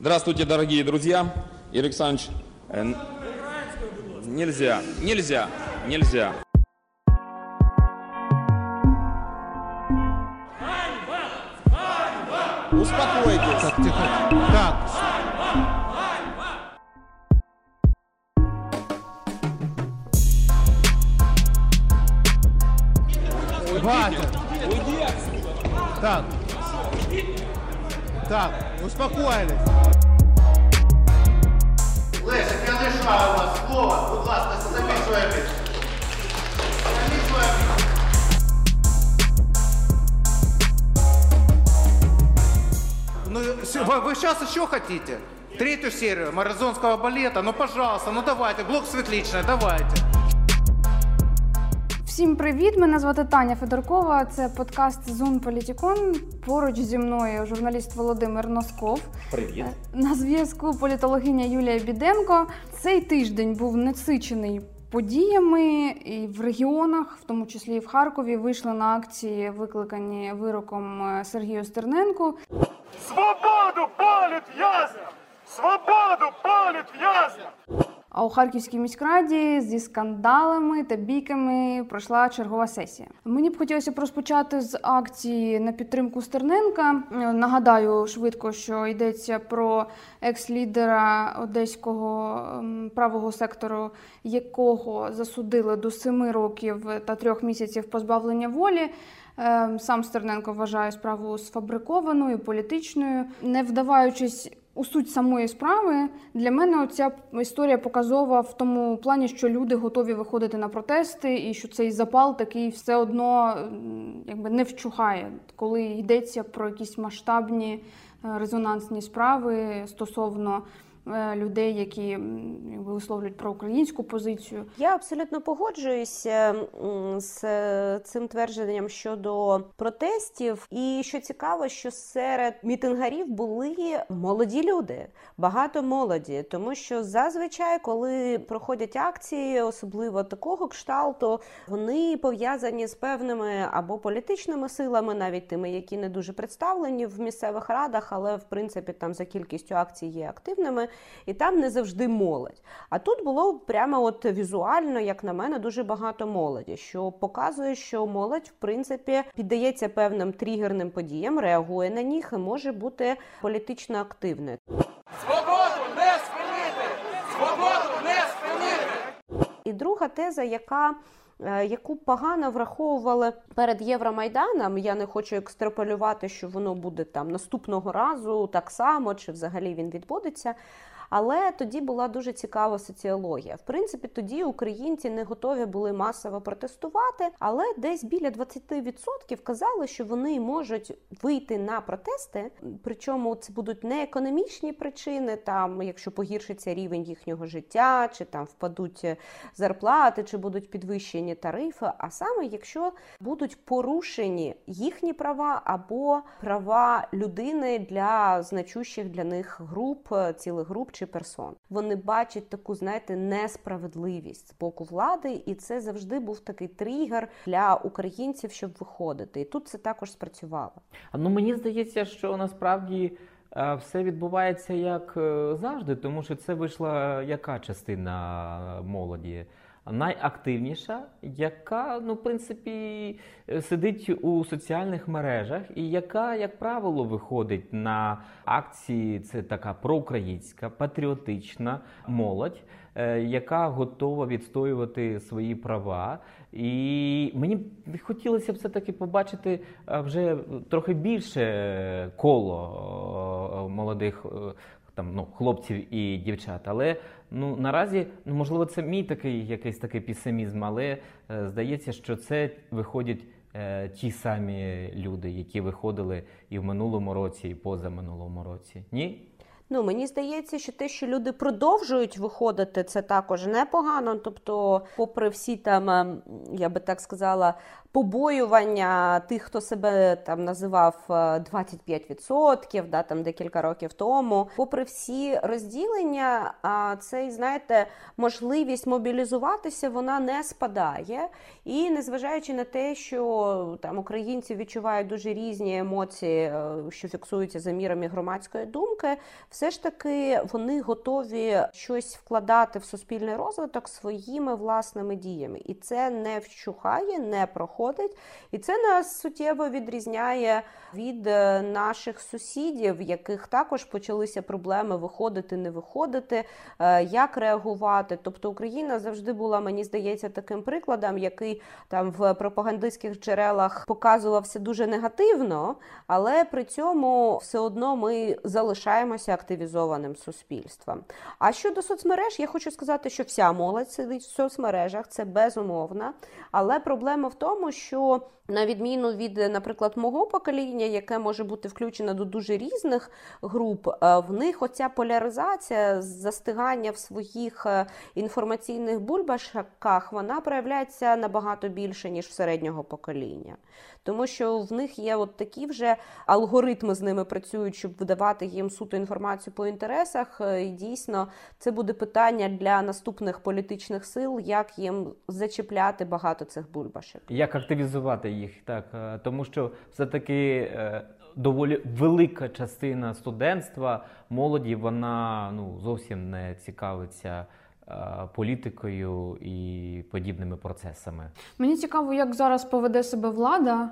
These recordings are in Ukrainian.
Здравствуйте, дорогие друзья. Игорь Александрович, э, нельзя, нельзя, нельзя. Успокойтесь. Так, тихо. Так. Хватит. Так. Так, успокоились Лесик, я лишаю вас слова. Будь ласка, займіть своє місце. Займіть своє місце. Ну, с- вы, вы сейчас еще хотите? Третью серию маразонского балета? Ну, пожалуйста, ну давайте. Блок светличный, давайте. Всім привіт! Мене звати Таня Федоркова. Це подкаст Зон Політікон. Поруч зі мною журналіст Володимир Носков. Привет. На зв'язку політологиня Юлія Біденко. Цей тиждень був насичений подіями і в регіонах, в тому числі і в Харкові, вийшли на акції, викликані вироком е, Сергію Стерненку. Свободу палит в'язням! Свободу палит в'язням! А у Харківській міськраді зі скандалами та бійками пройшла чергова сесія. Мені б хотілося розпочати з акції на підтримку Стерненка. Нагадаю швидко, що йдеться про екс-лідера одеського ем, правого сектору, якого засудили до семи років та трьох місяців позбавлення волі. Ем, Сам Стерненко вважає справу сфабрикованою, політичною, не вдаваючись у суть самої справи. Для мене ця історія показова в тому плані, що люди готові виходити на протести, і що цей запал такий все одно якби не вчухає, коли йдеться про якісь масштабні е, резонансні справи стосовно людей, які якби висловлюють проукраїнську позицію. Я абсолютно погоджуюся з е, цим твердженням щодо протестів. І що цікаво, що серед мітингарів були молоді люди, багато молоді, тому що зазвичай, коли проходять акції, особливо такого кшталту, вони пов'язані з певними або політичними силами, навіть тими, які не дуже представлені в місцевих радах, але в принципі там за кількістю акцій є активними, і там не завжди молодь. А тут було прямо от візуально, як на мене, дуже багато молоді, що показує, що молодь, в принципі, піддається певним тригерним подіям, реагує на них і може бути політично активною. Свободу не спинити! Свободу не спинити! І друга теза, яка Яку погано враховували перед Євромайданом, я не хочу екстраполювати, що воно буде там наступного разу так само, чи взагалі він відбудеться. Але тоді була дуже цікава соціологія. В принципі, тоді українці не готові були масово протестувати, але десь біля 20% казали, що вони можуть вийти на протести. Причому це будуть не економічні причини, там якщо погіршиться рівень їхнього життя, чи там впадуть зарплати, чи будуть підвищені тарифи. А саме якщо будуть порушені їхні права або права людини для значущих для них груп, цілих груп чи персон. Вони бачать таку, знаєте, несправедливість з боку влади, і це завжди був такий тригер для українців, щоб виходити. І тут це також спрацювало. А, Ну мені здається, що насправді е, все відбувається як е, завжди, тому що це вийшла яка частина молоді? Найактивніша, яка, ну, в принципі, е, сидить у соціальних мережах, і яка, як правило, виходить на акції. Це така проукраїнська, патріотична молодь, е, яка готова відстоювати свої права. І мені хотілося б все-таки побачити е, вже трохи більше коло молодих там, ну, хлопців і дівчат. Але ну, наразі, ну, можливо, це мій такий якийсь такий песимізм, але е, здається, що це виходять е, ті самі люди, які виходили і в минулому році, і позаминулому році. Ні? Ну мені здається, що те, що люди продовжують виходити, це також непогано. Тобто, попри всі там, ем, я би так сказала, побоювання тих, хто себе там називав е, 25%, да, там декілька років тому. Попри всі розділення, а, цей, знаєте, можливість мобілізуватися вона не спадає. І незважаючи на те, що там українці відчувають дуже різні емоції, е, що фіксуються за мірами громадської думки, все ж таки вони готові щось вкладати в суспільний розвиток своїми власними діями. І це не вщухає, не проходить. І це нас суттєво відрізняє від е, наших сусідів, в яких також почалися проблеми виходити, не виходити, е, як реагувати. Тобто Україна завжди була, мені здається, таким прикладом, який там в пропагандистських джерелах показувався дуже негативно, але при цьому все одно ми залишаємося активізованим суспільством. А щодо соцмереж, я хочу сказати, що вся молодь сидить в соцмережах, це безумовно. Але проблема в тому, що на відміну від, наприклад, мого покоління, яке може бути включено до дуже різних груп, е, в них оця поляризація, застигання в своїх е, інформаційних бульбашках, вона проявляється набагато більше, ніж в середнього покоління. Тому що в них є от такі вже алгоритми з ними працюють, щоб видавати їм суто інформацію по інтересах. Е, І дійсно це буде питання для наступних політичних сил, як їм зачіпляти багато цих бульбашек. Як активізувати їх, так е, тому що все-таки е, доволі велика частина студентства, молоді, вона ну зовсім не цікавиться е, політикою і подібними процесами. Мені цікаво, як зараз поведе себе влада,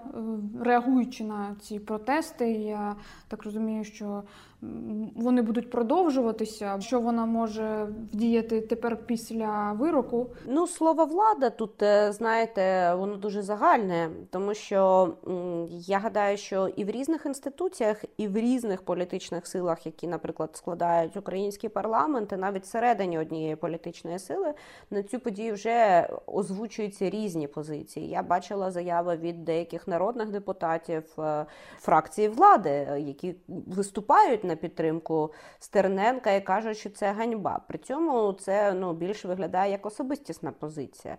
реагуючи на ці протести. Я так розумію, що вони будуть продовжуватися. Що вона може вдіяти тепер після вироку? Ну, слово влада тут, е, знаєте, воно дуже загальне, тому що я гадаю, що і в різних інституціях, і в різних політичних силах, які, наприклад, складають український парламент, і навіть всередині однієї політичної сили на цю подію вже озвучуються різні позиції. Я бачила заяви від деяких народних депутатів е, фракції влади, е, які виступають на підтримку Стерненка і кажуть, що це ганьба. При цьому це ну більше виглядає як особистісна позиція.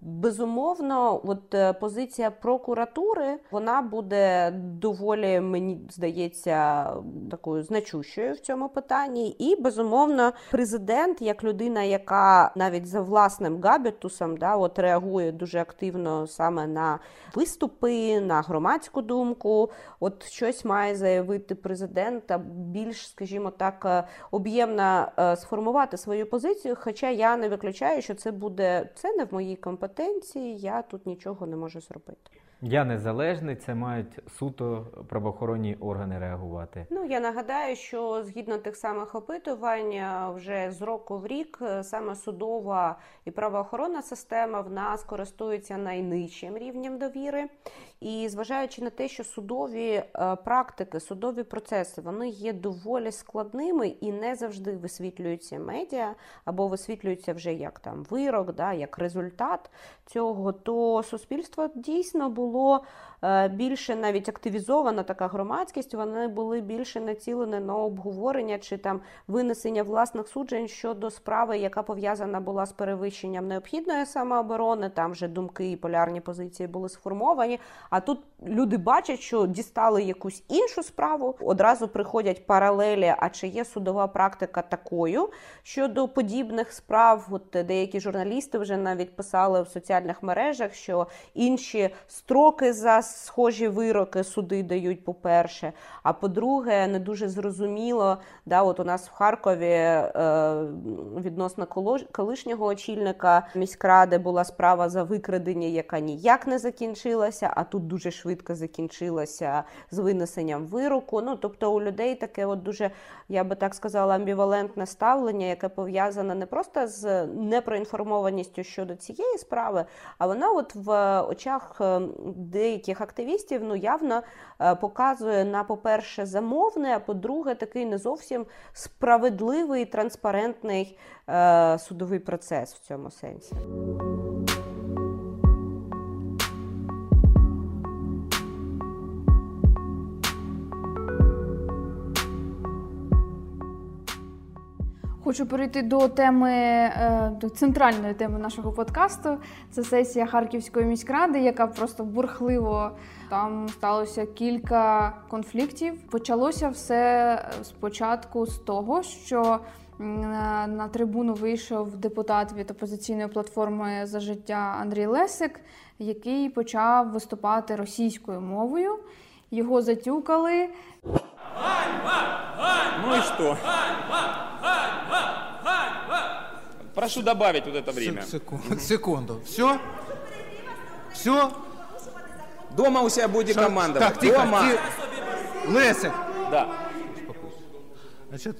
Безумовно, от е, позиція прокуратури вона буде доволі, мені здається, такою значущою в цьому питанні. І безумовно, президент, як людина, яка навіть за власним габітусом, да, от реагує дуже активно саме на виступи, на громадську думку. От щось має заявити президент, більш, скажімо так, е, об'ємно е, сформувати свою позицію. Хоча я не виключаю, що це буде це не в моїй компетенції. Я тут нічого не можу зробити. Я незалежний, це мають суто правоохоронні органи реагувати. Ну я нагадаю, що згідно тих самих опитувань, е, вже з року в рік е, саме судова і правоохоронна система в нас користується найнижчим рівнем довіри. І зважаючи на те, що судові е, практики, судові процеси вони є доволі складними і не завжди висвітлюються медіа або висвітлюються вже як там вирок, да, як результат цього, то суспільство дійсно було е, більше навіть активізована така громадськість. Вони були більше націлені на обговорення чи там винесення власних суджень щодо справи, яка пов'язана була з перевищенням необхідної самооборони. Там вже думки і полярні позиції були сформовані. А тут люди бачать, що дістали якусь іншу справу, одразу приходять паралелі. А чи є судова практика такою щодо подібних справ? От деякі журналісти вже навіть писали в соціальних мережах, що інші строки за схожі вироки суди дають, по-перше. А по-друге, не дуже зрозуміло, да, от у нас в Харкові е, відносно колишнього очільника міськради була справа за викрадення, яка ніяк не закінчилася, а тут дуже швидко закінчилася з винесенням вироку. Ну тобто у людей таке, от дуже, я би так сказала, амбівалентне ставлення, яке пов'язане не просто з непроінформованістю щодо цієї справи, а вона, от в очах е, деяких активістів, ну явно е, показує на, по-перше, замовне, а по-друге, такий не зовсім справедливий, транспарентний е, судовий процес в цьому сенсі. Хочу перейти до теми е, до центральної теми нашого подкасту. Це сесія Харківської міськради, яка просто бурхливо там сталося кілька конфліктів. Почалося все спочатку з того, що на- на трибуну вийшов депутат від опозиційної платформи за життя Андрій Лесик, який почав виступати російською мовою. Його затюкали. Ну и что? Прошу добавить вот это время. Секунду. Секунду. Все? Все? Дома у себя будете командовать. Так, тихо, Дома. тихо. Лесик. Да. Значить,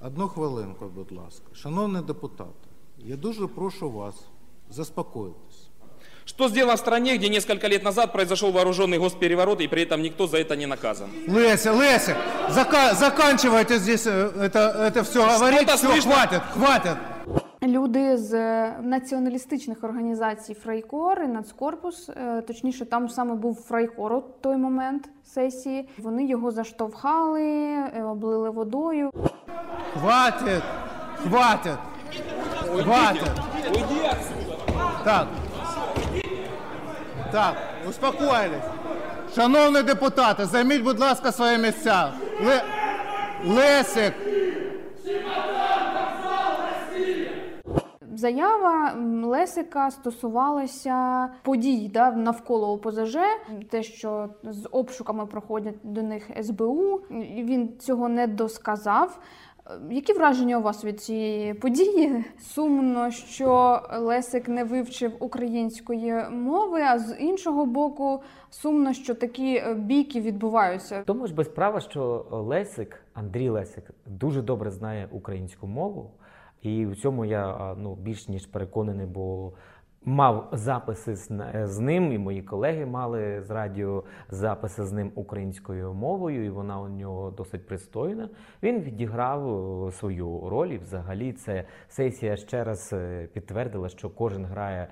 одну хвилинку, будь ласка. Шановні депутати, я дуже прошу вас заспокоїтись. Что сделано в стране, где несколько лет назад произошел вооруженный госпереворот, и при этом никто за это не наказан? Леся, Леся, зака- заканчивайте здесь э, это, это все говорить. Все, слышно? хватит, хватит. Люди з е, націоналістичних організацій Фрайкор і Нацкорпус, е, точніше, там саме був Фрайкор у той момент сесії. Вони його заштовхали, е, облили водою. Хватит, хватит, хватит. Уйди отсюда. Так. Так, успокоїлись. Шановні депутати, займіть, будь ласка, свої місця. Ле... Лесик, Заява Лесика стосувалася подій да, навколо ОПЗЖ, те, що з обшуками проходять до них СБУ. Він цього не досказав. Е, Які враження у вас від цієї події? Сумно, що Лесик не вивчив української мови, а з іншого боку, сумно, що такі е, бійки відбуваються. Тому ж без права, що Лесик, Андрій Лесик, дуже добре знає українську мову, і в цьому я ну, більш ніж переконаний, бо мав записи з, з ним, і мої колеги мали з радіо записи з ним українською мовою, і вона у нього досить пристойна. Він відіграв е, свою роль, і взагалі це сесія ще раз е, підтвердила, що кожен грає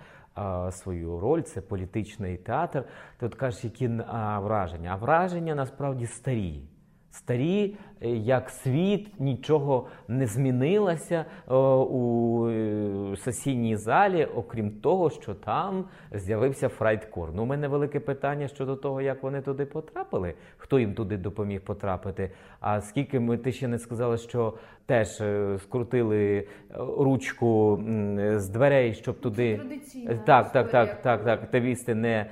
свою роль, це політичний театр. Ти от кажеш, які враження? А враження насправді старі. Старі, е, як світ, нічого не змінилося е, у е, сесійній залі, окрім того, що там з'явився Фрайкор. Ну, у мене велике питання щодо того, як вони туди потрапили, хто їм туди допоміг потрапити. А скільки ми ти ще не сказала, що теж скрутили ручку з дверей, щоб туди так, так, так, так, так. Активісти не,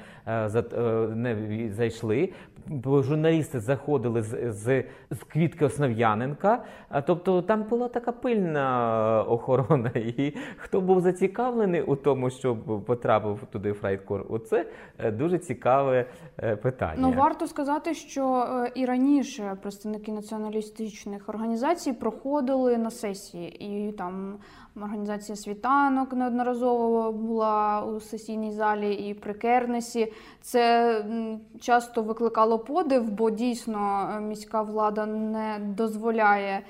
не зайшли. Бо Журналісти заходили з, з, з квітки Основ'яненка. Тобто там була така пильна охорона. І хто був зацікавлений у тому, щоб потрапив туди Фрайткор, оце е, дуже цікаве е, питання. Ну варто сказати, що е, і раніше представники націоналістичних організацій проходили на сесії, і там організація світанок неодноразово була у сесійній залі і при Кернесі. Це часто викликало подив, бо дійсно міська влада не дозволяє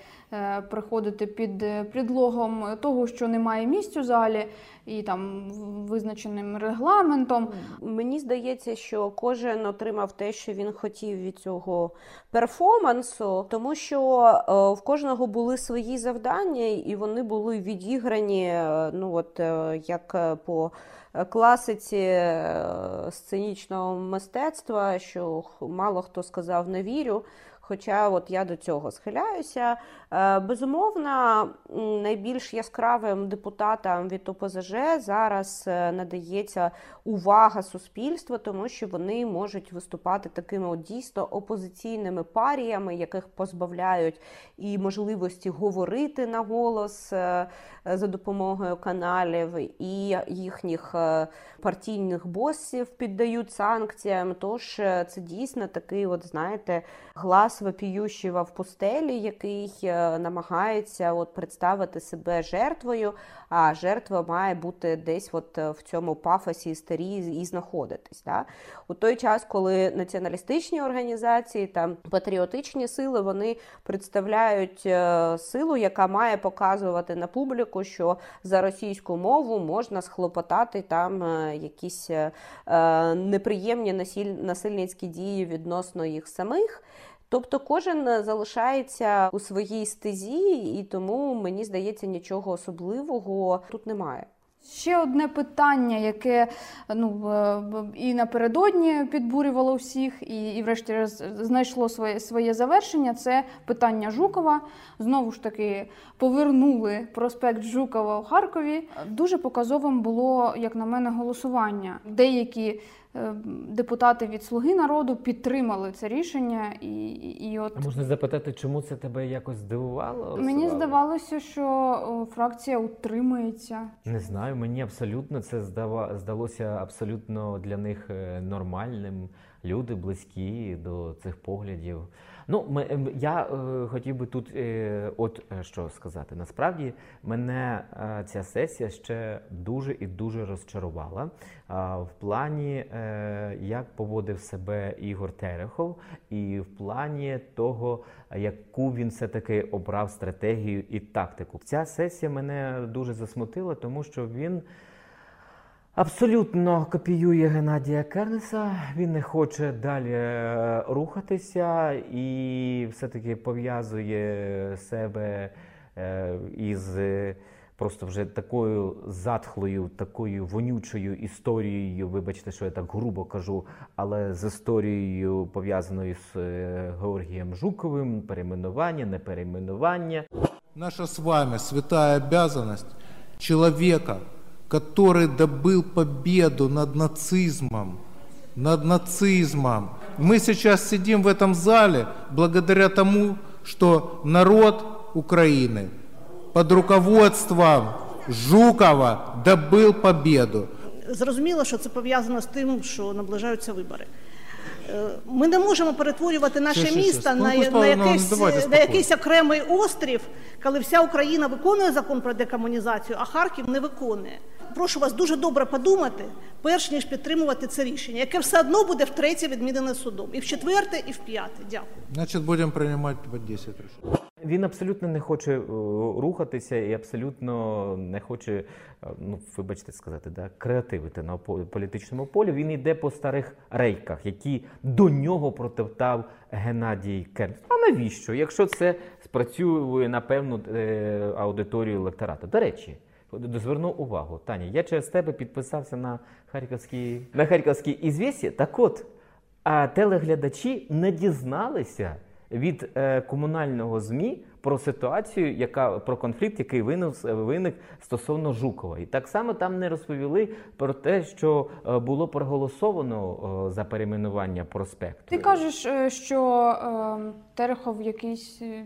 приходити під е, предлогом того, що немає місць у залі, і там визначеним регламентом. Мені здається, що кожен отримав те, що він хотів від цього перформансу, тому що е, в кожного були свої завдання, і вони були відіграні, е, ну от е, як е, по е, класиці е, сценічного мистецтва, що мало хто сказав не вірю. Хоча от я до цього схиляюся. Е, Безумовно, найбільш яскравим депутатам від ОПЗЖ зараз е, надається увага суспільства, тому що вони можуть виступати такими от дійсно опозиційними паріями, яких позбавляють і можливості говорити на голос е, за допомогою каналів, і їхніх партійних босів піддають санкціям. Тож це дійсно такий, от знаєте, глас вопіющого в пустелі, який намагається от представити себе жертвою, а жертва має бути десь от е, в цьому пафосі історії і знаходитись. Да? У той час, коли націоналістичні організації та патріотичні сили вони представляють е, силу, яка має показувати на публіку, що за російську мову можна схлопотати там е, якісь неприємні насильницькі дії відносно їх самих. Тобто кожен е, залишається у своїй стезі, і тому мені здається, нічого особливого тут немає. Ще одне питання, яке ну е, і напередодні підбурювало всіх, і, і врешті знайшло своє своє завершення. Це питання Жукова. Знову ж таки повернули проспект Жукова у Харкові. Дуже показовим було, як на мене, голосування. Деякі е, депутати від Слуги народу підтримали це рішення, і, і, от А можна запитати, чому це тебе якось здивувало? мені здавалося, що фракція утримується. Не знаю, мені абсолютно це здалося абсолютно для них е, нормальним. Люди близькі до цих поглядів. Ну, ми, ем, я е, хотів би тут е, от е, що сказати. Насправді мене е, ця сесія ще дуже і дуже розчарувала а, в плані, е, як поводив себе Ігор Терехов, і в плані того, яку він все-таки обрав стратегію і тактику. Ця сесія мене дуже засмутила, тому що він. Абсолютно копіює Геннадія Кернеса. Він не хоче далі е, рухатися і все-таки пов'язує себе е, із е, просто вже такою затхлою, такою вонючою історією. Вибачте, що я так грубо кажу, але з історією пов'язаною з Георгієм Жуковим, перейменування, неперейменування. Наша с вами святая обязанность человека, который добыл победу над нацизмом, над нацизмом. Мы сейчас сидим в этом зале благодаря тому, что народ Украины под руководством Жукова добыл победу. Зрозуміло, що це пов'язано з тим, що наближаються вибори. Е, Ми не можемо перетворювати наше Щас, щас, місто щас. на, Ну, на, ну, якийсь, давайте на спокійно. якийсь окремий острів, коли вся Україна виконує закон про декомунізацію, а Харків не виконує. Прошу вас дуже добре подумати, перш ніж підтримувати це рішення, яке все одно буде втретє відмінене судом, і в четверте, і в п'яте. Дякую. Значит, будем принимать по 10 решений. Він абсолютно не хоче е, рухатися і абсолютно не хоче, е, ну вибачте сказати, да, креативити на по- політичному полі. Він йде по старих рейках, які до нього протоптав Геннадій Кернс. А навіщо? Якщо це спрацює на певну е, аудиторію електорату. До речі. Зверну увагу, Таня, я через тебе підписався на харківські на харківські ізвісті. Так от, а телеглядачі не дізналися від е, комунального ЗМІ про ситуацію, яка про конфлікт, який виник, виник стосовно Жукова. І так само там не розповіли про те, що е, було проголосовано е, за перейменування проспекту. Ти кажеш, е, що е, Терехов якийсь е,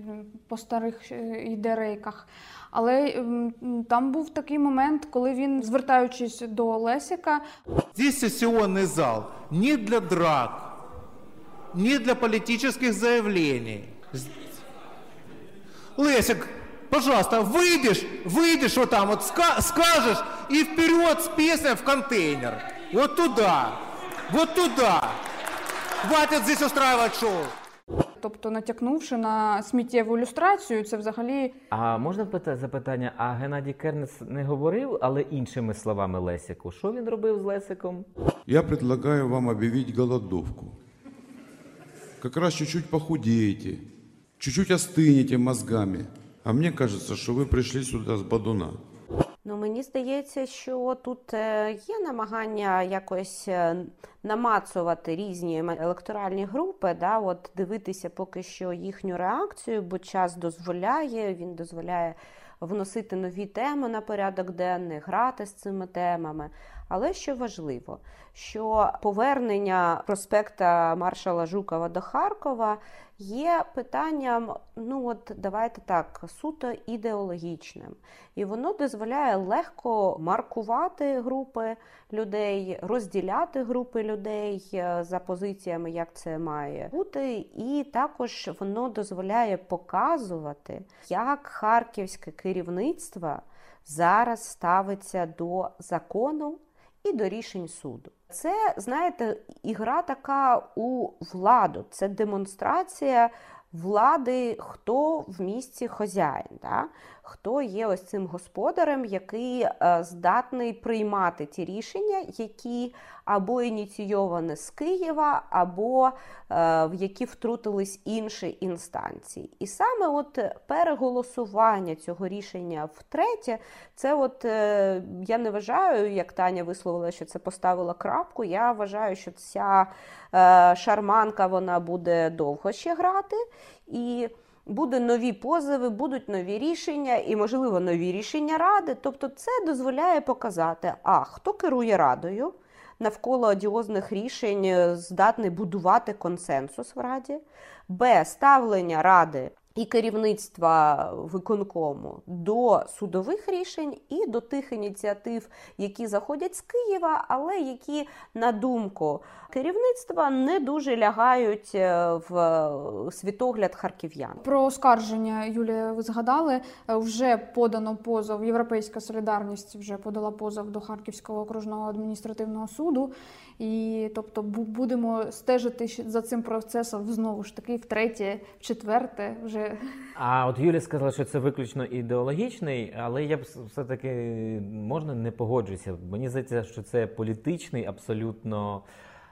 по старих е, йде рейках. Але м, там був такий момент, коли він, звертаючись до Лесіка, Здесь сессионный зал не для драк, не для политических заявлений. З- Лесик, пожалуйста, выйдешь, выйдешь вот там, вот ска- скажешь и вперед с песней в контейнер. Вот туда, вот туда. Хватит здесь устраивать шоу. тобто натякнувши на сміттєву ілюстрацію, це взагалі А можна пита- запитання? А Геннадій Кернес не говорив, але іншими словами Лесику. Що він робив з Лесиком? Я предлагаю вам объявить голодовку. Как раз чуть-чуть похудеете, чуть-чуть остынете мозгами. А мне кажется, что вы пришли сюда с бадуна. Ну, мені здається, що тут е, є намагання якось е, намацувати різні електоральні групи, да, от дивитися поки що їхню реакцію, бо час дозволяє, він дозволяє вносити нові теми на порядок денний, грати з цими темами. Але що важливо, що повернення проспекта маршала Жукова до Харкова є питанням, ну от давайте так, суто ідеологічним. І воно дозволяє легко маркувати групи людей, розділяти групи людей е, за позиціями, як це має бути, і також воно дозволяє показувати, як харківське керівництво зараз ставиться до закону і до рішень суду. Це, знаєте, ігра така у владу, це демонстрація влади, хто в місті хазяїн, да? Хто є ось цим господарем, який е, здатний приймати ті рішення, які або ініційоване з Києва, або е, в які втрутились інші інстанції. І саме от переголосування цього рішення втретє, це от е, я не вважаю, як Таня висловила, що це поставила крапку. Я вважаю, що ця шарманка вона буде довго ще грати. І Будуть нові позови, будуть нові рішення і, можливо, нові рішення ради. Тобто, це дозволяє показати, а хто керує радою навколо одіозних рішень, е, здатний будувати консенсус в раді, б. Ставлення ради і керівництва виконкому до судових рішень і до тих ініціатив, які заходять з Києва, але які, на думку керівництва, не дуже лягають е, в світогляд харків'ян. Про оскарження Юлія, ви згадали. Е, Вже подано позов. Європейська солідарність вже подала позов до Харківського окружного адміністративного суду. І тобто бу- будемо стежити за цим процесом знову ж таки, втретє, в четверте Вже А от Юлія сказала, що це виключно ідеологічний, але я б все-таки можна не погоджуюся. Мені здається, що це політичний абсолютно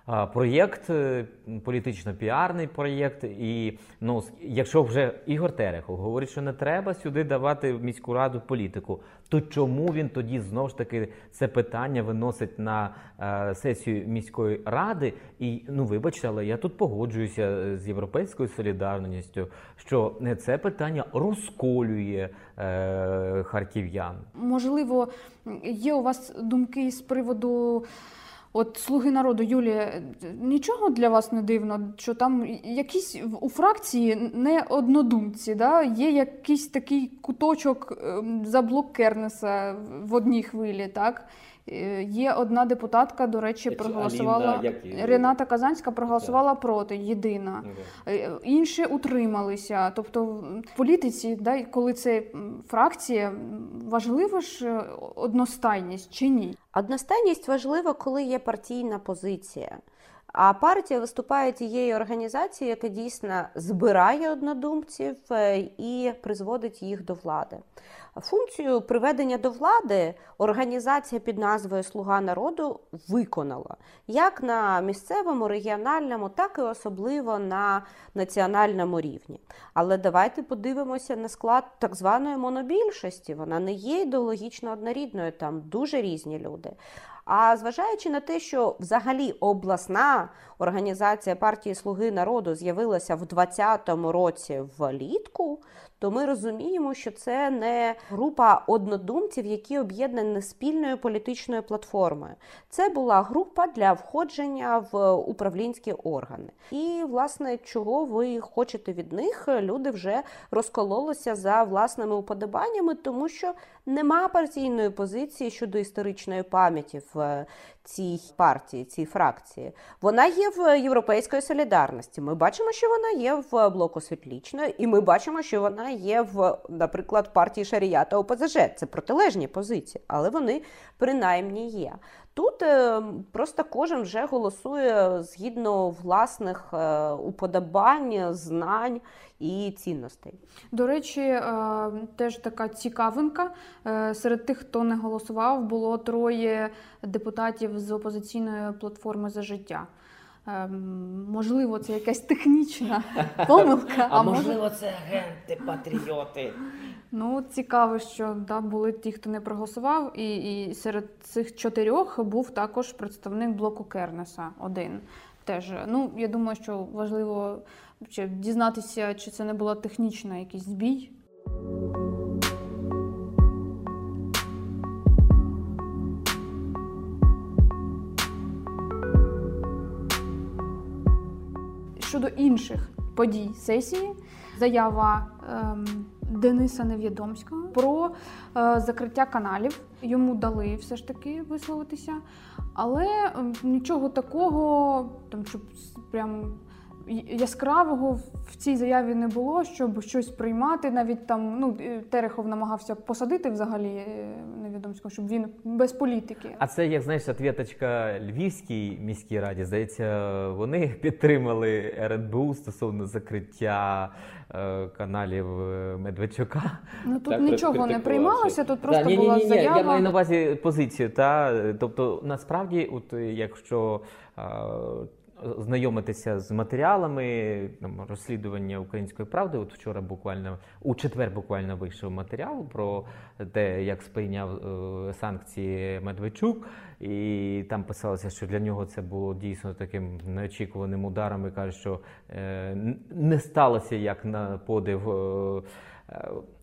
проєкт, е, політично-піарний проєкт. І ну, якщо вже Ігор Терехов говорить, що не треба сюди давати в міську раду політику, то чому він тоді знову ж таки це питання виносить на е, сесію міської ради? І ну вибачте, але я тут погоджуюся е, з європейською солідарністю, що це питання розколює е, харків'ян. можливо є у вас думки з приводу. От слуги народу, Юлія, нічого для вас не дивно, що там якісь у фракції не однодумці, да? є якийсь такий куточок ем, за блок Кернеса в одній хвилі, так? Е, Є одна депутатка, до речі, Це проголосувала Аліна, як? Рената Казанська проголосувала проти, єдина. Е, Інші утрималися. Тобто в політиці, да, коли це фракція, важлива важливо ж е, одностайність чи ні? Одностайність важлива, коли є партійна позиція. А партія виступає тією організацією, яка дійсно збирає однодумців е, і призводить їх до влади. Функцію приведення до влади організація під назвою Слуга народу виконала як на місцевому, регіональному, так і особливо на національному рівні. Але давайте подивимося на склад так званої монобільшості. Вона не є ідеологічно однорідною, там дуже різні люди. А зважаючи на те, що взагалі обласна організація партії Слуги народу з'явилася в 2020 році влітку, то ми розуміємо, що це не група однодумців, які об'єднані спільною політичною платформою. Це була група для входження в управлінські органи. І, власне, чого ви хочете від них? Люди вже розкололися за власними уподобаннями, тому що нема партійної позиції щодо історичної пам'яті в цій партії, цій фракції. Вона є в європейської солідарності. Ми бачимо, що вона є в блоку світлічної, і ми бачимо, що вона є в, наприклад, партії Шарія та ОПЗЖ. Це протилежні позиції, але вони принаймні є. Тут е, просто кожен вже голосує згідно власних е, уподобань, знань і цінностей. До речі, е, теж така цікавинка. Е, Серед тих, хто не голосував, було троє депутатів з опозиційної платформи за життя. Ем, Можливо, це якась технічна помилка, а, може це агенти, патріоти. Ну, цікаво, що да, були ті, хто не проголосував, і, і серед цих чотирьох був також представник блоку Кернеса один. Теж, ну, я думаю, що важливо дізнатися, чи це не була технічна якийсь збій. Щодо інших подій сесії, заява ем, Дениса Невідомського про е, закриття каналів. Йому дали все ж таки висловитися, але ем, нічого такого, там щоб прям яскравого в- цій заяві не було, щоб щось приймати. Навіть там ну е, Терехов намагався посадити взагалі е, Невідомського, щоб він без політики. А це, як знаєш, ответочка Львівській міській раді. Здається, вони підтримали РНБУ стосовно закриття е, каналів е, Медведчука. Ну тут Так, нічого не приймалося, тут просто ні, була ні, ні, заява. Я маю на увазі позицію. Та тобто, насправді, от якщо знайомитися з матеріалами там, розслідування української правди, от вчора буквально у четвер буквально вийшов матеріал про те, як сприйняв е, санкції Медведчук, і там писалося, що для нього це було дійсно таким неочікуваним ударом. І каже, що е, не сталося як на подив. е,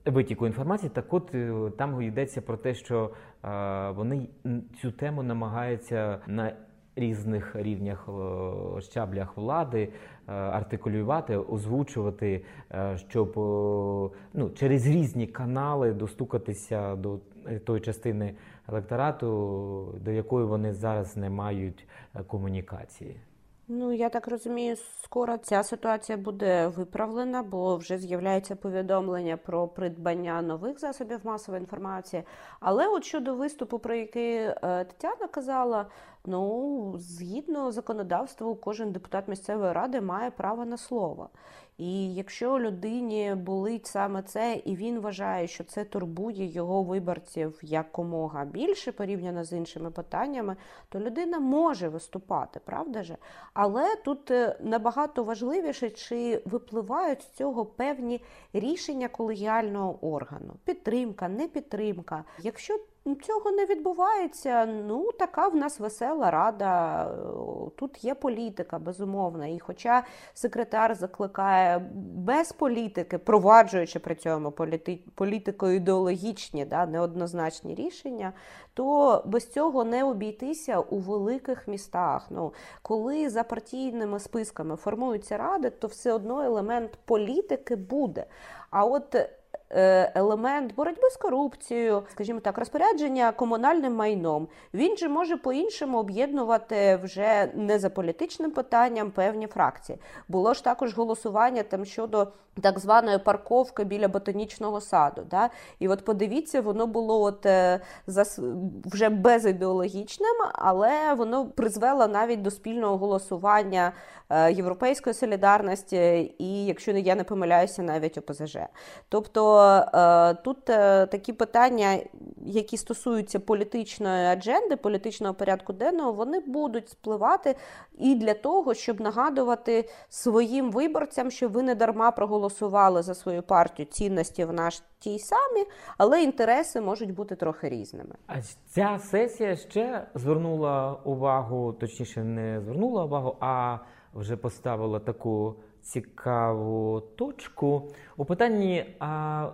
Витіку інформації, так от там йдеться про те, що вони цю тему намагаються на різних рівнях е, щаблях влади е, артикулювати, озвучувати, е, щоб ну, через різні канали достукатися до тої частини електорату, до якої вони зараз не мають комунікації. Ну, я так розумію, скоро ця ситуація буде виправлена, бо вже з'являється повідомлення про придбання нових засобів масової інформації. Але от щодо виступу, про який е, Тетяна казала, ну, згідно законодавству, кожен депутат місцевої ради має право на слово. І якщо людині болить саме це, і він вважає, що це турбує його виборців якомога більше порівняно з іншими питаннями, то людина може виступати, правда же? Але тут е, набагато важливіше, чи випливають з цього певні рішення колегіального органу: підтримка, не підтримка. Якщо цього не відбувається, ну така в нас весела рада. Тут є політика, безумовно. І хоча секретар закликає без політики, проваджуючи при цьому політи- політико-ідеологічні, да, неоднозначні рішення, то без цього не обійтися у великих містах. Ну, коли за партійними списками формуються ради, то все одно елемент політики буде. А от елемент боротьби з корупцією, скажімо так, розпорядження комунальним майном, він же може по-іншому об'єднувати вже не за політичним питанням певні фракції. Було ж також голосування там щодо так званої парковки біля ботанічного саду. Да? І от подивіться, воно було от е, вже безідеологічним, але воно призвело навіть до спільного голосування е, Європейської солідарності, і якщо я не помиляюся, навіть ОПЗЖ. Тобто е, тут е, такі питання, які стосуються політичної адженди, політичного порядку денного, вони будуть спливати і для того, щоб нагадувати своїм виборцям, що ви не дарма проголосували за свою партію цінності в наш тій самі, але інтереси можуть бути трохи різними. А ця сесія ще звернула увагу, точніше, не звернула увагу, а вже поставила таку цікаву точку у питанні а,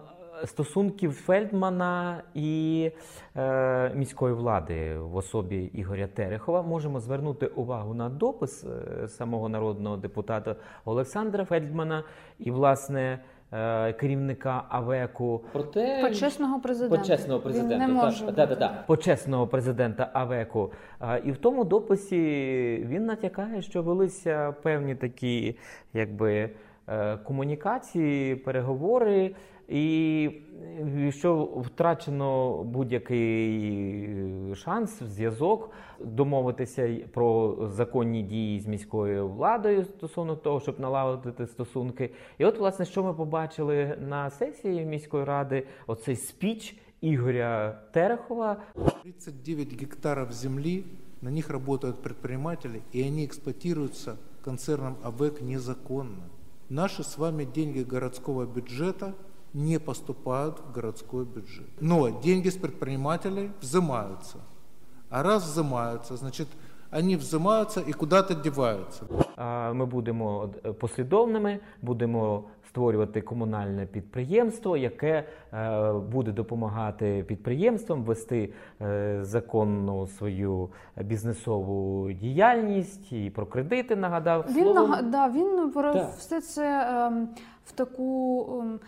стосунків Фельдмана і е, міської влади в особі Ігоря Терехова. Можемо звернути увагу на допис е, самого народного депутата Олександра Фельдмана і, власне, керівника АВЕКу Проте Почесного президента. Почесного Він президента. може так, да, да, да. Почесного президента АВЕКу. І в тому дописі він натякає, що велися певні такі, якби. е, Комунікації, переговори, і е, що втрачено будь-який е, шанс, зв'язок домовитися про законні дії з міською владою стосовно того, щоб налагодити стосунки. І от, власне, що ми побачили на сесії міської ради, оцей спіч Ігоря Терехова. 39 гектаров земли, на них работают предприниматели, и они эксплуатируются концерном АВЭК незаконно. Наши с вами деньги городского бюджета не поступают в городской бюджет. Но деньги с предпринимателей взимаются. А раз взимаются, значит, они взимаются и куда-то деваются. Ми будемо е, послідовними, будемо створювати комунальне підприємство, яке е, буде допомагати підприємствам вести е, законну свою бізнесову діяльність і про кредити нагадав. Він Словом, нага... він про Так. все це ем, в таку ем,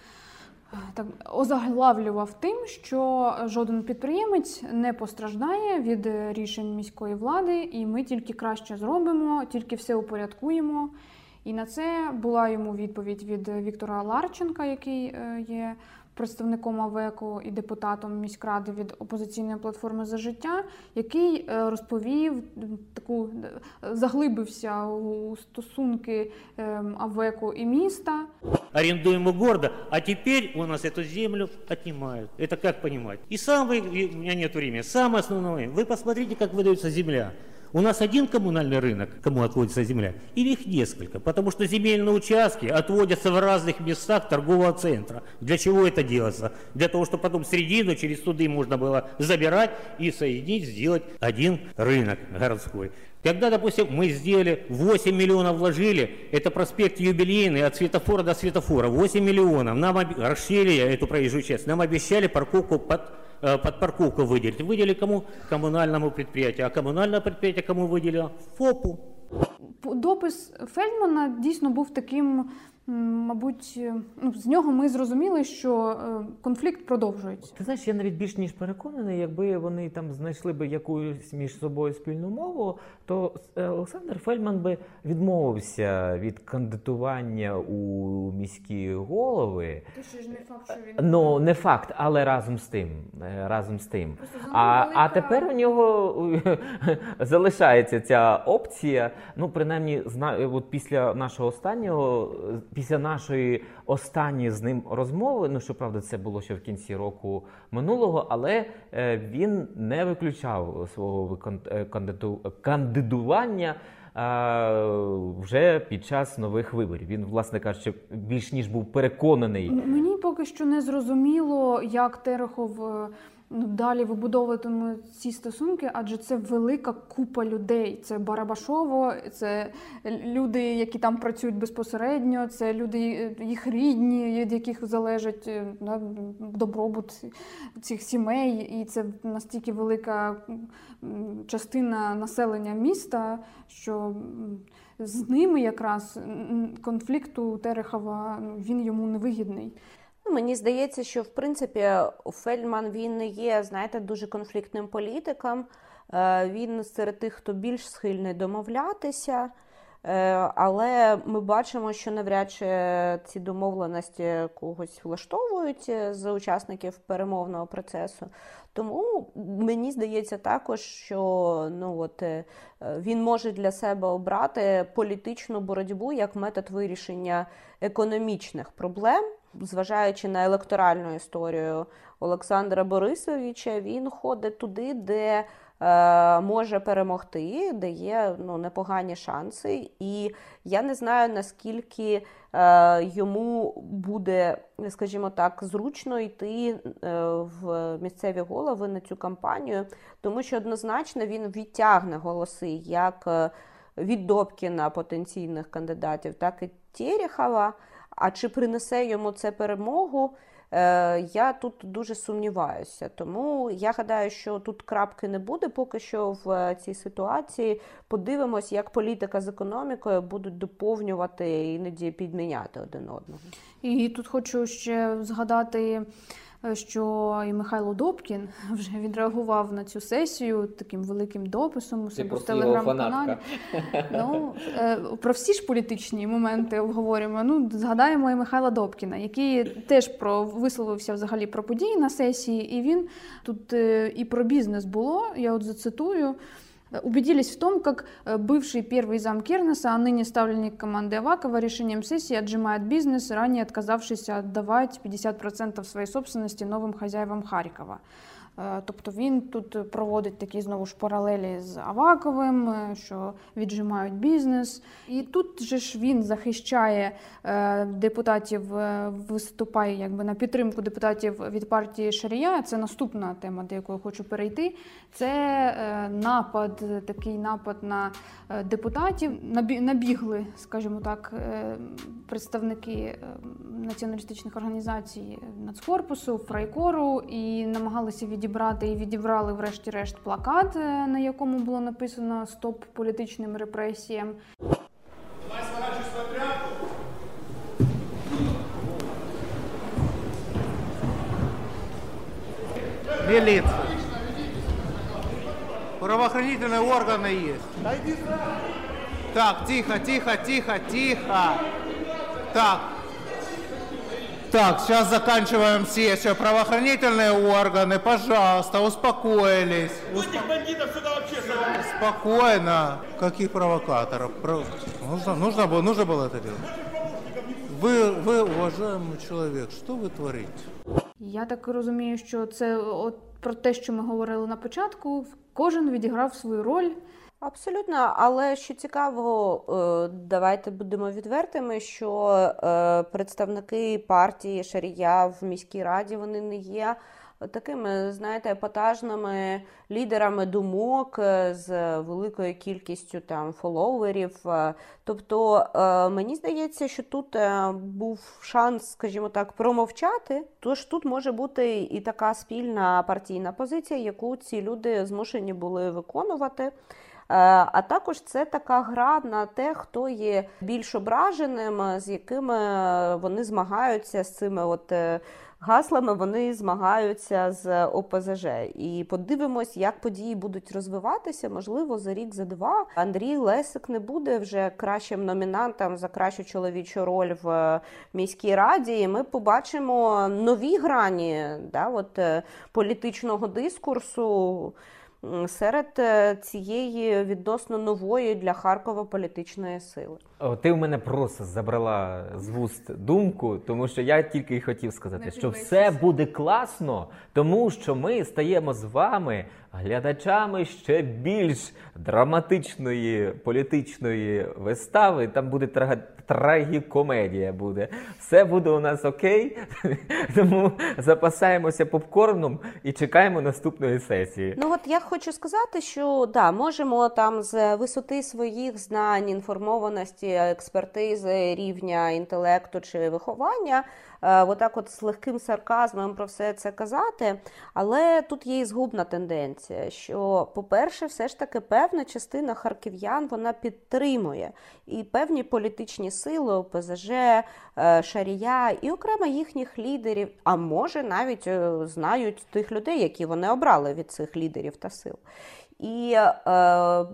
так озаглавлював тим, що жоден підприємець не постраждає від е, рішень міської влади, і ми тільки краще зробимо, тільки все упорядкуємо. І на це була йому відповідь від Віктора Ларченка, який е, є представником АВЕКу і депутатом міськради від опозиційної платформи за життя, який е, розповів м, таку е, заглибився у стосунки ем, АВЕКу і міста. арендуем у города, а теперь у нас эту землю отнимают. Это как понимать? И самый, и у меня нет времени, самое основное, вы посмотрите, как выдается земля. У нас один коммунальный рынок, кому отводится земля, или их несколько, потому что земельные участки отводятся в разных местах торгового центра. Для чего это делается? Для того, чтобы потом середину через суды можно было забирать и соединить, сделать один рынок городской. Когда, допустим, мы сделали 8 миллионов вложили, это проспект юбилейный от светофора до светофора, 8 миллионов, нам расширили эту проезжую часть, нам обещали парковку под, под парковку выделить. Выделили кому? Коммунальному предприятию. А коммунальное предприятие кому выделило? ФОПу. П- Допис Фельдмана дійсно був таким, м, мабуть, е, ну, з нього ми зрозуміли, що е, конфлікт продовжується. Ти знаєш, я навіть більш ніж переконаний, якби вони там знайшли би якусь між собою спільну мову, то е, Олександр Фельдман би відмовився від кандидатування у міські голови. Ну, не факт, але разом з тим. Разом з тим. А, а тепер у нього залишається ця опція. Ну, принаймні, зна, от після нашого останнього, після нашої останньої з ним розмови, ну щоправда, це було ще в кінці року минулого, але е, він не виключав свого е, кандидування. е, Вже під час нових виборів він, власне кажучи, більш ніж був переконаний Мені поки що не зрозуміло, як Терехов далі вибудовуватиме ці стосунки, адже це велика купа людей. Це Барабашово, це люди, які там працюють безпосередньо, це люди, е, їх рідні, від яких залежить е, да, добробут цих сімей. І це настільки велика частина населення міста, що з ними якраз конфлікту Терехова ну, він йому невигідний. Ну, мені здається, що в принципі Фельдман він не є, знаєте, дуже конфліктним політиком. Е, Він серед тих, хто більш схильний домовлятися. Е, Але ми бачимо, що навряд чи ці домовленості когось влаштовують з учасників перемовного процесу. Тому мені здається також, що ну от е, він може для себе обрати політичну боротьбу як метод вирішення економічних проблем. Зважаючи на електоральну історію Олександра Борисовича, він ходить туди, де е, може перемогти, де є ну, непогані шанси. І я не знаю, наскільки е, йому буде, скажімо так, зручно йти е, в місцеві голови на цю кампанію, тому що однозначно він відтягне голоси як е, від Добкіна потенційних кандидатів, так і Терехова. А чи принесе йому це перемогу? Е, Я тут дуже сумніваюся. Тому я гадаю, що тут крапки не буде поки що в цій ситуації. Подивимось, як політика з економікою будуть доповнювати іноді підміняти один одного. І тут хочу ще згадати, е, що і Михайло Добкін вже відреагував на цю сесію таким великим дописом у себе в телеграм-каналі. Ну, е, про всі ж політичні моменти обговорюємо. Ну, згадаємо і Михайла Добкіна, який теж про висловився взагалі про події на сесії, і він тут е, і про бізнес було. Я от зацитую. Убедились в том, как э, бывший первый зам Кернеса, а ныне ставленник команды Авакова решением сессии отжимает бизнес, ранее отказавшийся отдавать 50% своей собственности новым хозяевам Харькова. Е, Тобто він тут проводить такі знову ж паралелі з Аваковим, е, що віджимають бізнес. І тут же ж він захищає е, депутатів, виступає якби на підтримку депутатів від партії Шарія. Це наступна тема, до якої хочу перейти. Це напад, такий напад на депутатів. Набігли, скажімо так, представники націоналістичних організацій Нацкорпусу, Фрайкору і намагалися відібрати і відібрали, врешті-решт, плакат, е, на якому було написано Стоп політичним репресіям. Милиция. Правоохранительные органы есть. Так, тихо, тихо, тихо, тихо. Так. Так, сейчас заканчиваем сессию. Правоохранительные органы, пожалуйста, успокоились. Этих бандитов сюда вообще Спокойно. Каких провокаторов? Про- Нужно, нужно, было, нужно было это делать? Вы, вы, уважаемый человек, что вы творите? Я так розумію, що це от про те, що ми говорили на початку. Кожен відіграв свою роль. Абсолютно, але що цікаво, е, давайте будемо відвертими, що е, представники партії Шарія в міській раді вони не є такими, знаєте, епатажними лідерами думок е, з великою кількістю там фоловерів. Тобто мені здається, що тут був шанс, скажімо так, промовчати. Тож тут може бути і така спільна партійна позиція, яку ці люди змушені були виконувати. Е, А також це така гра на те, хто є більш ображеним, з якими вони змагаються з цими от е, гаслами, вони змагаються з ОПЗЖ. І подивимось, як події будуть розвиватися. Можливо, за рік, за два Андрій Лесик не буде вже кращим номінантом за кращу чоловічу роль в міській раді. І ми побачимо нові грані да, от, е, політичного дискурсу серед е, цієї відносно нової для Харкова політичної сили. О, ти в мене просто забрала з вуст думку, тому що я тільки й хотів сказати, що все буде класно, тому що ми стаємо з вами глядачами ще більш драматичної політичної вистави. Там буде трага- трагікомедія. Буде все буде у нас окей. Тому запасаємося попкорном і чекаємо наступної сесії. Ну от я хочу сказати, що да, можемо там з висоти своїх знань, інформованості, експертизи, рівня інтелекту чи виховання, отак от з легким сарказмом про все це казати. Але тут є і згубна тенденція, що, по-перше, все ж таки певна частина харків'ян вона підтримує і певні політичні сили, ОПЗЖ, е, Шарія і окремо їхніх лідерів, а може навіть е, знають тих людей, які вони обрали від цих лідерів та сил. І е,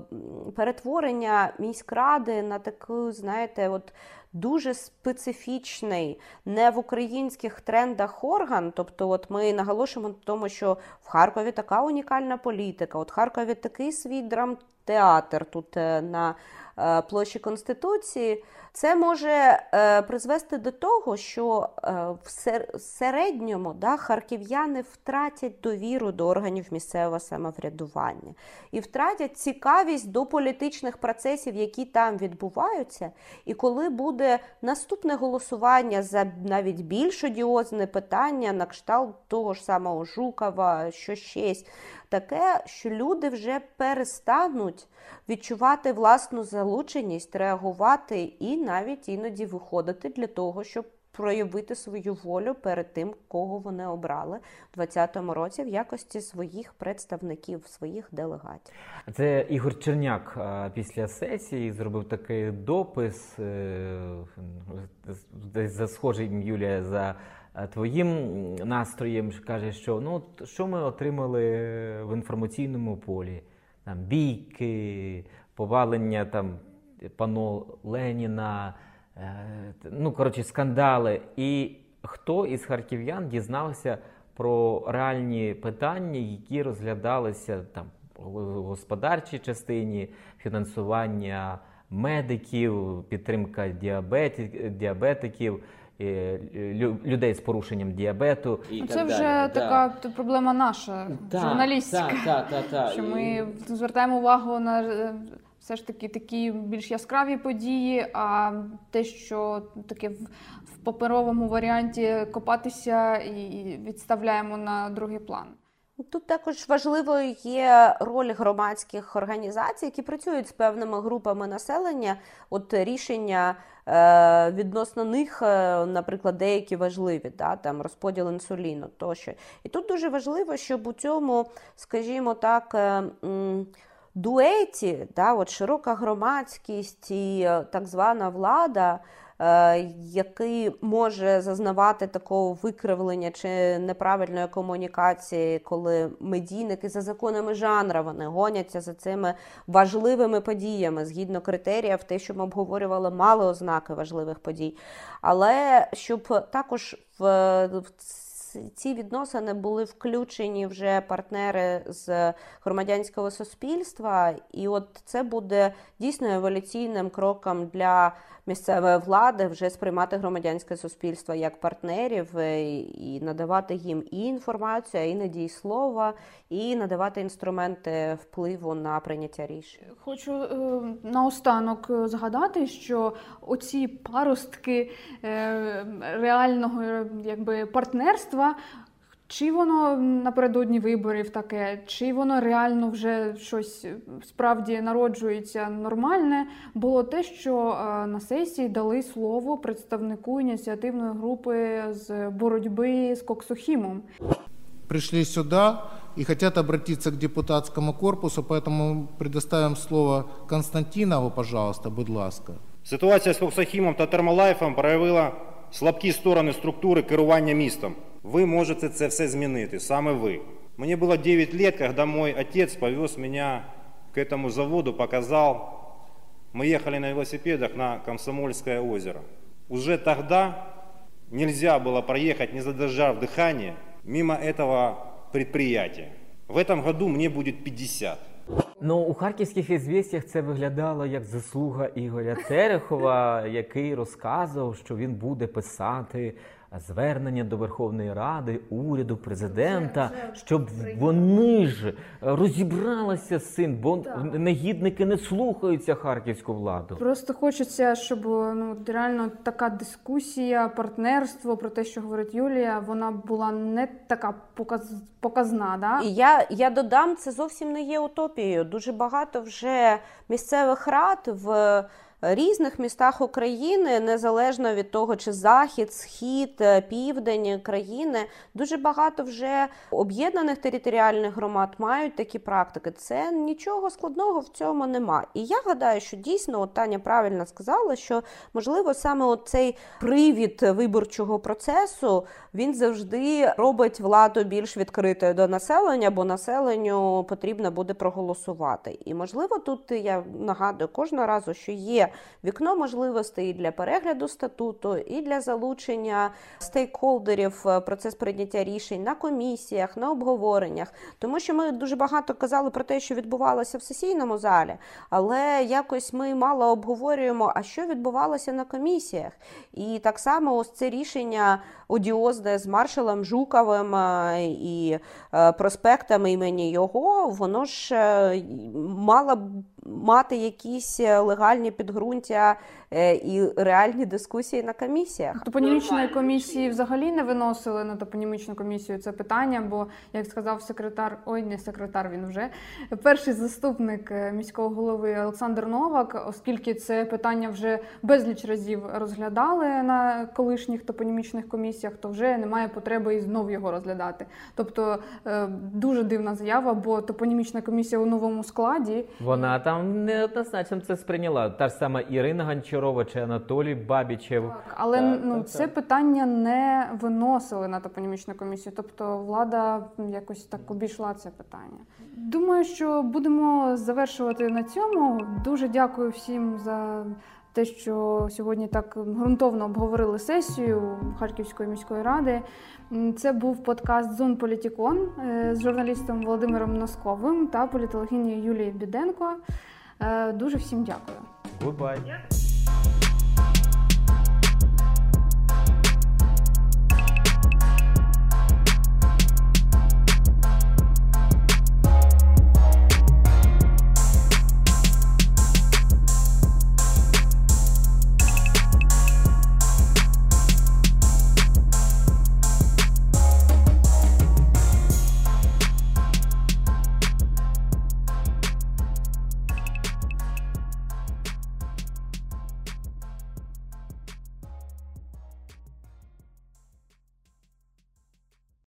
перетворення міськради на таку, знаєте, от дуже специфічний, не в українських трендах орган. Тобто, от ми наголошуємо на тому, що в Харкові така унікальна політика, от в Харкові такий свій драмтеатр тут е, на е, площі Конституції. Це може е, призвести до того, що е, в середньому да, харків'яни втратять довіру до органів місцевого самоврядування і втратять цікавість до політичних процесів, які там відбуваються. І коли буде наступне голосування за навіть більш одіозне питання на кшталт того ж самого Жукова, що щось, таке, що люди вже перестануть відчувати власну залученість, реагувати і навіть іноді виходити для того, щоб проявити свою волю перед тим, кого вони обрали в 2020 році в якості своїх представників, своїх делегатів. Це Ігор Черняк після сесії зробив такий допис, е, за схожим Юлія за е, твоїм настроєм. Каже, що ну що ми отримали в інформаційному полі? Там бійки, повалення там пано Леніна, е, ну коротше, скандали. І хто із харків'ян дізнався про реальні питання, які розглядалися там в господарчій частині, фінансування медиків, підтримка діабетиків, е, людей з порушенням діабету. І Це так вже далі. Така да. проблема наша, Так, журналістська. та, та, так. Що І- ми звертаємо увагу на е, все ж таки такі більш яскраві події, а те, що таке в, в паперовому варіанті копатися і відставляємо на другий план. Тут також важливою є роль громадських організацій, які працюють з певними групами населення. От рішення е, відносно них, е, наприклад, деякі важливі, да, там розподіл інсуліну тощо. І тут дуже важливо, щоб у цьому, скажімо так, е, дуеті, да, от широка громадськість і так звана влада. Е, який може зазнавати такого викривлення чи неправильної комунікації, коли медійники за законами жанра вони гоняться за цими важливими подіями згідно критеріїв, те, що ми обговорювали, мали ознаки важливих подій. Але щоб також в, в ці відносини були включені вже партнери з громадянського суспільства, і от це буде дійсно еволюційним кроком для місцевої влади вже сприймати громадянське суспільство як партнерів е, і надавати їм і інформацію, і надій слова, і надавати інструменти впливу на прийняття рішень. Хочу е, наостанок е, згадати, що оці паростки е, реального якби, партнерства. Чи воно напередодні виборів таке, чи воно реально вже щось е, справді народжується нормальне, було те, що е, на сесії дали слово представнику ініціативної групи з боротьби з коксохімом. Пришли сюда и хотят обратиться к депутатскому корпусу, поэтому предоставим слово Константинову, пожалуйста, будь ласка. Ситуація з Коксахімом та Термолайфом проявила слабкі сторони структури керування містом. Ви можете це все змінити, саме ви. Мені було 9 лет, когда мой отец повез меня к этому заводу, показал. Мы ехали на велосипедах на Комсомольское озеро. Уже тогда нельзя было проехать, не задержав дыхание, мимо этого предприятия. В этом году мне будет 50. Ну, у харківських ізвістях це виглядало як заслуга Ігоря Терехова, який розказував, що він буде писати звернення до Верховної Ради, уряду, президента, щоб вони ж розібралися з цим, бо негідники не слухаються харківську владу. Просто хочеться, щоб ну реально така дискусія, партнерство про те, що говорить Юлія, вона була не така показ, показна. Да? І я, я додам, це зовсім не є утопією. Дуже багато вже місцевих рад в різних містах України, незалежно від того, чи захід, схід, південь країни, дуже багато вже об'єднаних територіальних громад мають такі практики. Це нічого складного в цьому нема. І я гадаю, що дійсно от Таня правильно сказала, що можливо саме цей привід виборчого процесу він завжди робить владу більш відкритою до населення, бо населенню потрібно буде проголосувати. І можливо, тут я нагадую кожного разу, що є вікно можливостей і для перегляду статуту, і для залучення стейкхолдерів в процес прийняття рішень на комісіях, на обговореннях. Тому що ми дуже багато казали про те, що відбувалося в сесійному залі, але якось ми мало обговорюємо, а що відбувалося на комісіях. І так само ось це рішення одіозне з маршалом Жуковим е, і е, проспектами імені його, воно ж е, мало б мати якісь легальні підґрунтя і реальні дискусії на комісіях. Топонімічної комісії взагалі не виносили на топонімічну комісію це питання, бо, як сказав секретар, ой, не секретар, він вже перший заступник міського голови Олександр Новак, оскільки це питання вже безліч разів розглядали на колишніх топонімічних комісіях, то вже немає потреби і знов його розглядати. Тобто дуже дивна заява, бо топонімічна комісія у новому складі. Вона там неоднозначно це сприйняла. Та ж сама Ірина Гончарова чи Анатолій Бабічев. Так, але Так, ну так, це так. питання не виносили на топонімічну комісію. Тобто влада якось так обійшла це питання. Думаю, що будемо завершувати на цьому. Дуже дякую всім за. Те, що сьогодні так ґрунтовно обговорили сесію Харківської міської ради. Це був подкаст Зон Політікон е, з журналістом Володимиром Носковим та політологинею Юлією Біденко. Е, Дуже всім дякую. Goodbye.